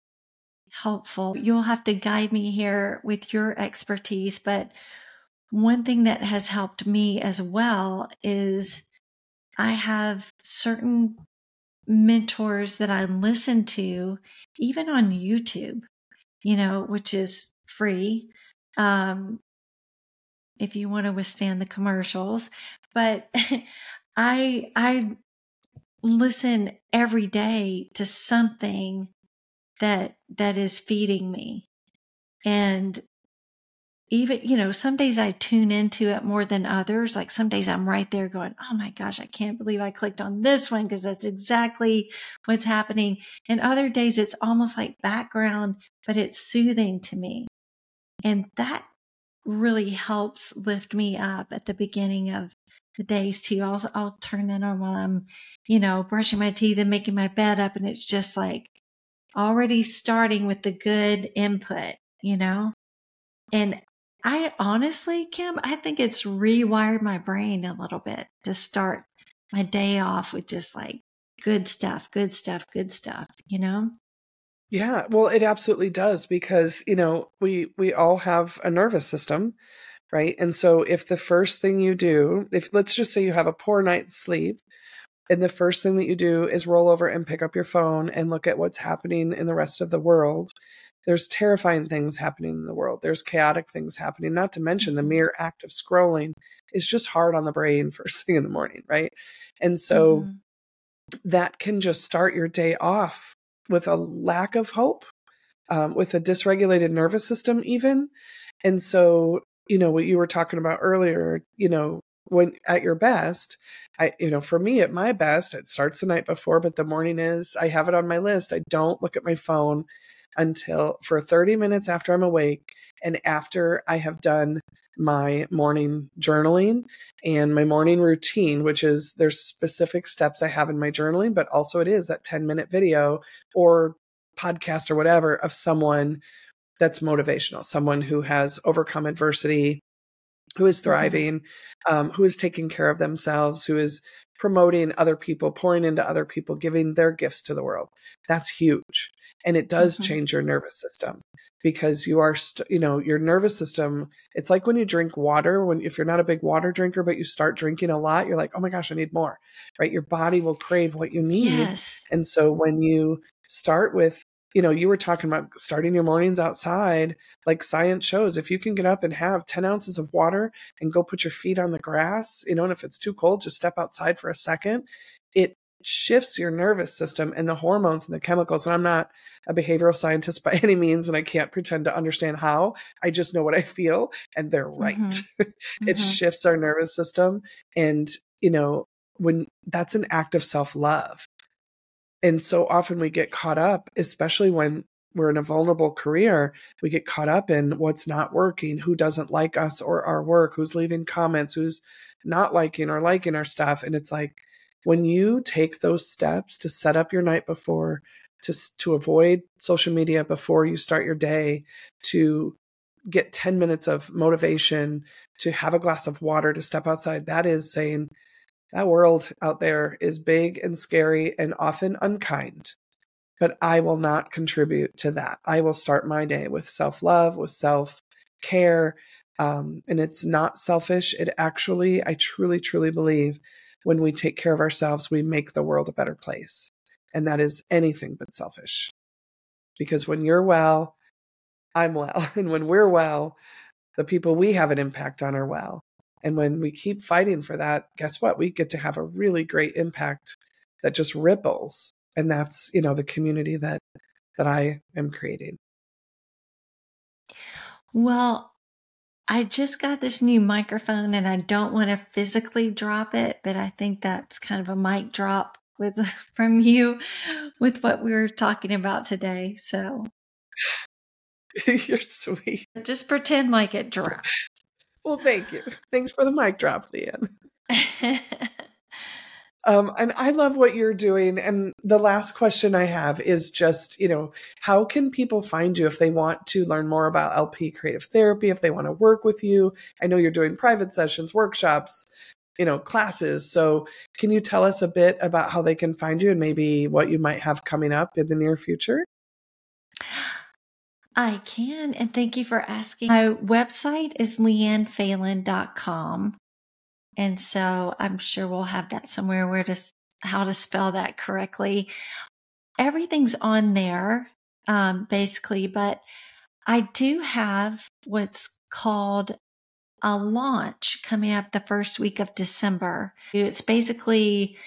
helpful. You'll have to guide me here with your expertise, but one thing that has helped me as well is I have certain mentors that I listen to, even on YouTube, you know, which is free. Um, if you want to withstand the commercials, but I, I listen every day to something that, that is feeding me. And even, you know, some days I tune into it more than others. Like some days I'm right there going, Oh my gosh, I can't believe I clicked on this one because that's exactly what's happening. And other days it's almost like background, but it's soothing to me. And that really helps lift me up at the beginning of the days too. I'll, I'll turn that on while I'm, you know, brushing my teeth and making my bed up. And it's just like already starting with the good input, you know? And I honestly, Kim, I think it's rewired my brain a little bit to start my day off with just like good stuff, good stuff, good stuff, you know? Yeah, well, it absolutely does because, you know, we we all have a nervous system, right? And so if the first thing you do, if let's just say you have a poor night's sleep, and the first thing that you do is roll over and pick up your phone and look at what's happening in the rest of the world, there's terrifying things happening in the world. There's chaotic things happening, not to mention the mm-hmm. mere act of scrolling is just hard on the brain first thing in the morning, right? And so mm-hmm. that can just start your day off with a lack of hope, um, with a dysregulated nervous system, even. And so, you know, what you were talking about earlier, you know, when at your best, I, you know, for me at my best, it starts the night before, but the morning is, I have it on my list. I don't look at my phone until for 30 minutes after I'm awake and after I have done my morning journaling and my morning routine, which is there's specific steps I have in my journaling, but also it is that 10 minute video or podcast or whatever of someone that's motivational, someone who has overcome adversity, who is mm-hmm. thriving, mm-hmm. um, who is taking care of themselves, who is promoting other people, pouring into other people, giving their gifts to the world. That's huge. And it does mm-hmm. change your nervous system because you are, st- you know, your nervous system. It's like when you drink water, when if you're not a big water drinker, but you start drinking a lot, you're like, oh my gosh, I need more, right? Your body will crave what you need. Yes. And so when you start with you know, you were talking about starting your mornings outside. Like science shows, if you can get up and have 10 ounces of water and go put your feet on the grass, you know, and if it's too cold, just step outside for a second, it shifts your nervous system and the hormones and the chemicals. And I'm not a behavioral scientist by any means, and I can't pretend to understand how. I just know what I feel, and they're right. Mm-hmm. it mm-hmm. shifts our nervous system. And, you know, when that's an act of self love and so often we get caught up, especially when we're in a vulnerable career, we get caught up in what's not working, who doesn't like us or our work, who's leaving comments, who's not liking or liking our stuff. And it's like when you take those steps to set up your night before, to, to avoid social media before you start your day, to get 10 minutes of motivation, to have a glass of water, to step outside, that is saying, that world out there is big and scary and often unkind. But I will not contribute to that. I will start my day with self love, with self care. Um, and it's not selfish. It actually, I truly, truly believe when we take care of ourselves, we make the world a better place. And that is anything but selfish. Because when you're well, I'm well. And when we're well, the people we have an impact on are well. And when we keep fighting for that, guess what? We get to have a really great impact that just ripples. And that's, you know, the community that that I am creating. Well, I just got this new microphone and I don't want to physically drop it, but I think that's kind of a mic drop with from you with what we were talking about today. So You're sweet. Just pretend like it dropped. Well, thank you. Thanks for the mic drop, LeAnn. um, and I love what you're doing. And the last question I have is just, you know, how can people find you if they want to learn more about LP creative therapy, if they want to work with you? I know you're doing private sessions, workshops, you know, classes. So can you tell us a bit about how they can find you and maybe what you might have coming up in the near future? I can. And thank you for asking. My website is leannphelan.com. And so I'm sure we'll have that somewhere where to, how to spell that correctly. Everything's on there, um, basically, but I do have what's called a launch coming up the first week of December. It's basically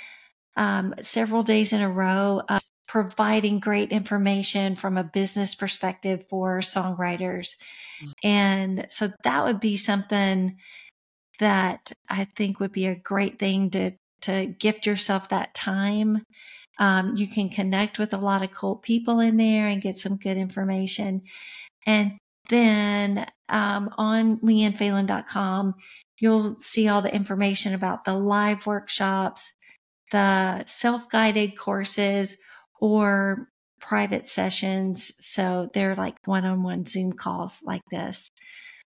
um, several days in a row of providing great information from a business perspective for songwriters. Mm-hmm. And so that would be something that I think would be a great thing to to gift yourself that time. Um, you can connect with a lot of cool people in there and get some good information. And then um, on leannphelan.com, you'll see all the information about the live workshops, the self guided courses, or private sessions. So they're like one on one Zoom calls like this.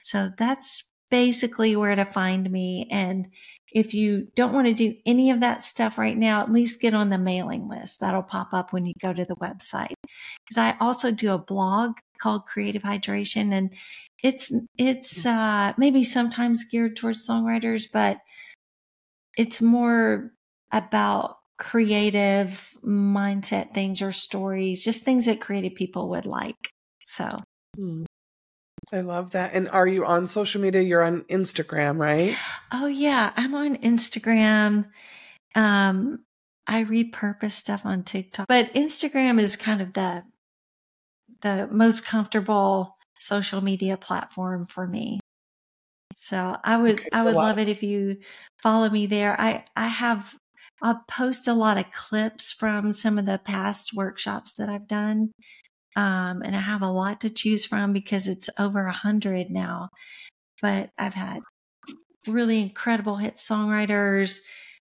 So that's basically where to find me. And if you don't want to do any of that stuff right now, at least get on the mailing list. That'll pop up when you go to the website. Because I also do a blog called Creative Hydration and it's it's uh maybe sometimes geared towards songwriters, but it's more about creative mindset things or stories, just things that creative people would like. So hmm. I love that. And are you on social media? You're on Instagram, right? Oh yeah, I'm on Instagram. Um I repurpose stuff on TikTok, but Instagram is kind of the the most comfortable social media platform for me. So I would okay, I would love it if you follow me there. I I have I'll post a lot of clips from some of the past workshops that I've done. Um, and I have a lot to choose from because it's over a hundred now. But I've had really incredible hit songwriters,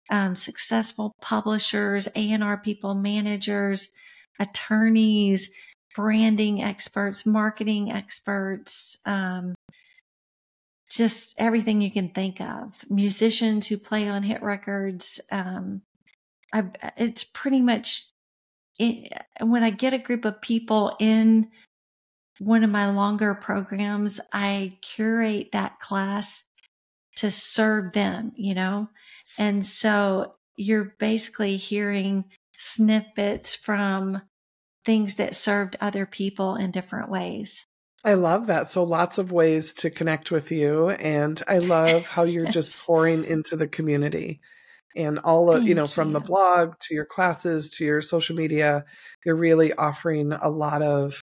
um, successful publishers, A&R people, managers, attorneys, branding experts, marketing experts, um, just everything you can think of. Musicians who play on hit records. Um, I, it's pretty much it, when I get a group of people in one of my longer programs, I curate that class to serve them, you know? And so you're basically hearing snippets from things that served other people in different ways. I love that. So lots of ways to connect with you. And I love how you're yes. just pouring into the community and all of, you know, from the blog to your classes to your social media, you're really offering a lot of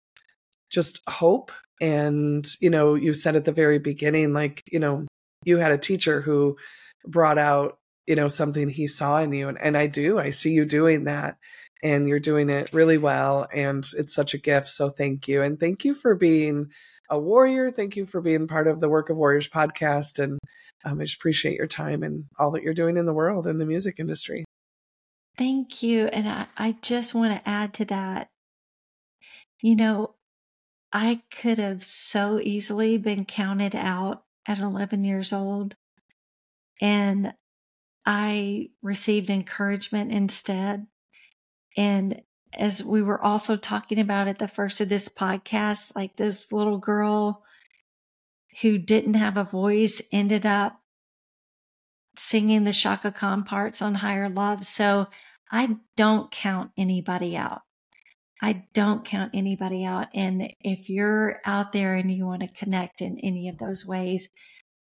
just hope. And, you know, you said at the very beginning, like, you know, you had a teacher who brought out, you know, something he saw in you. And, and I do, I see you doing that and you're doing it really well. And it's such a gift. So thank you. And thank you for being a warrior. Thank you for being part of the Work of Warriors podcast. And um, I just appreciate your time and all that you're doing in the world in the music industry. Thank you. And I, I just want to add to that. You know, I could have so easily been counted out at 11 years old. And I received encouragement instead. And as we were also talking about at the first of this podcast, like this little girl who didn't have a voice ended up singing the Chaka Khan parts on Higher Love. So I don't count anybody out. I don't count anybody out. And if you're out there and you want to connect in any of those ways,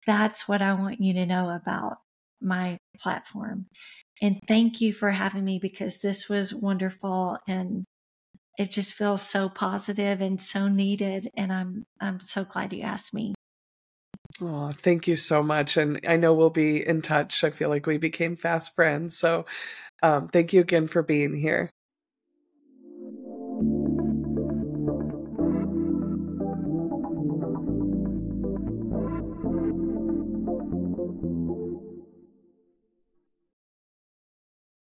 that's what I want you to know about my platform. And thank you for having me because this was wonderful and it just feels so positive and so needed. And I'm, I'm so glad you asked me. Oh, thank you so much. And I know we'll be in touch. I feel like we became fast friends. So um, thank you again for being here.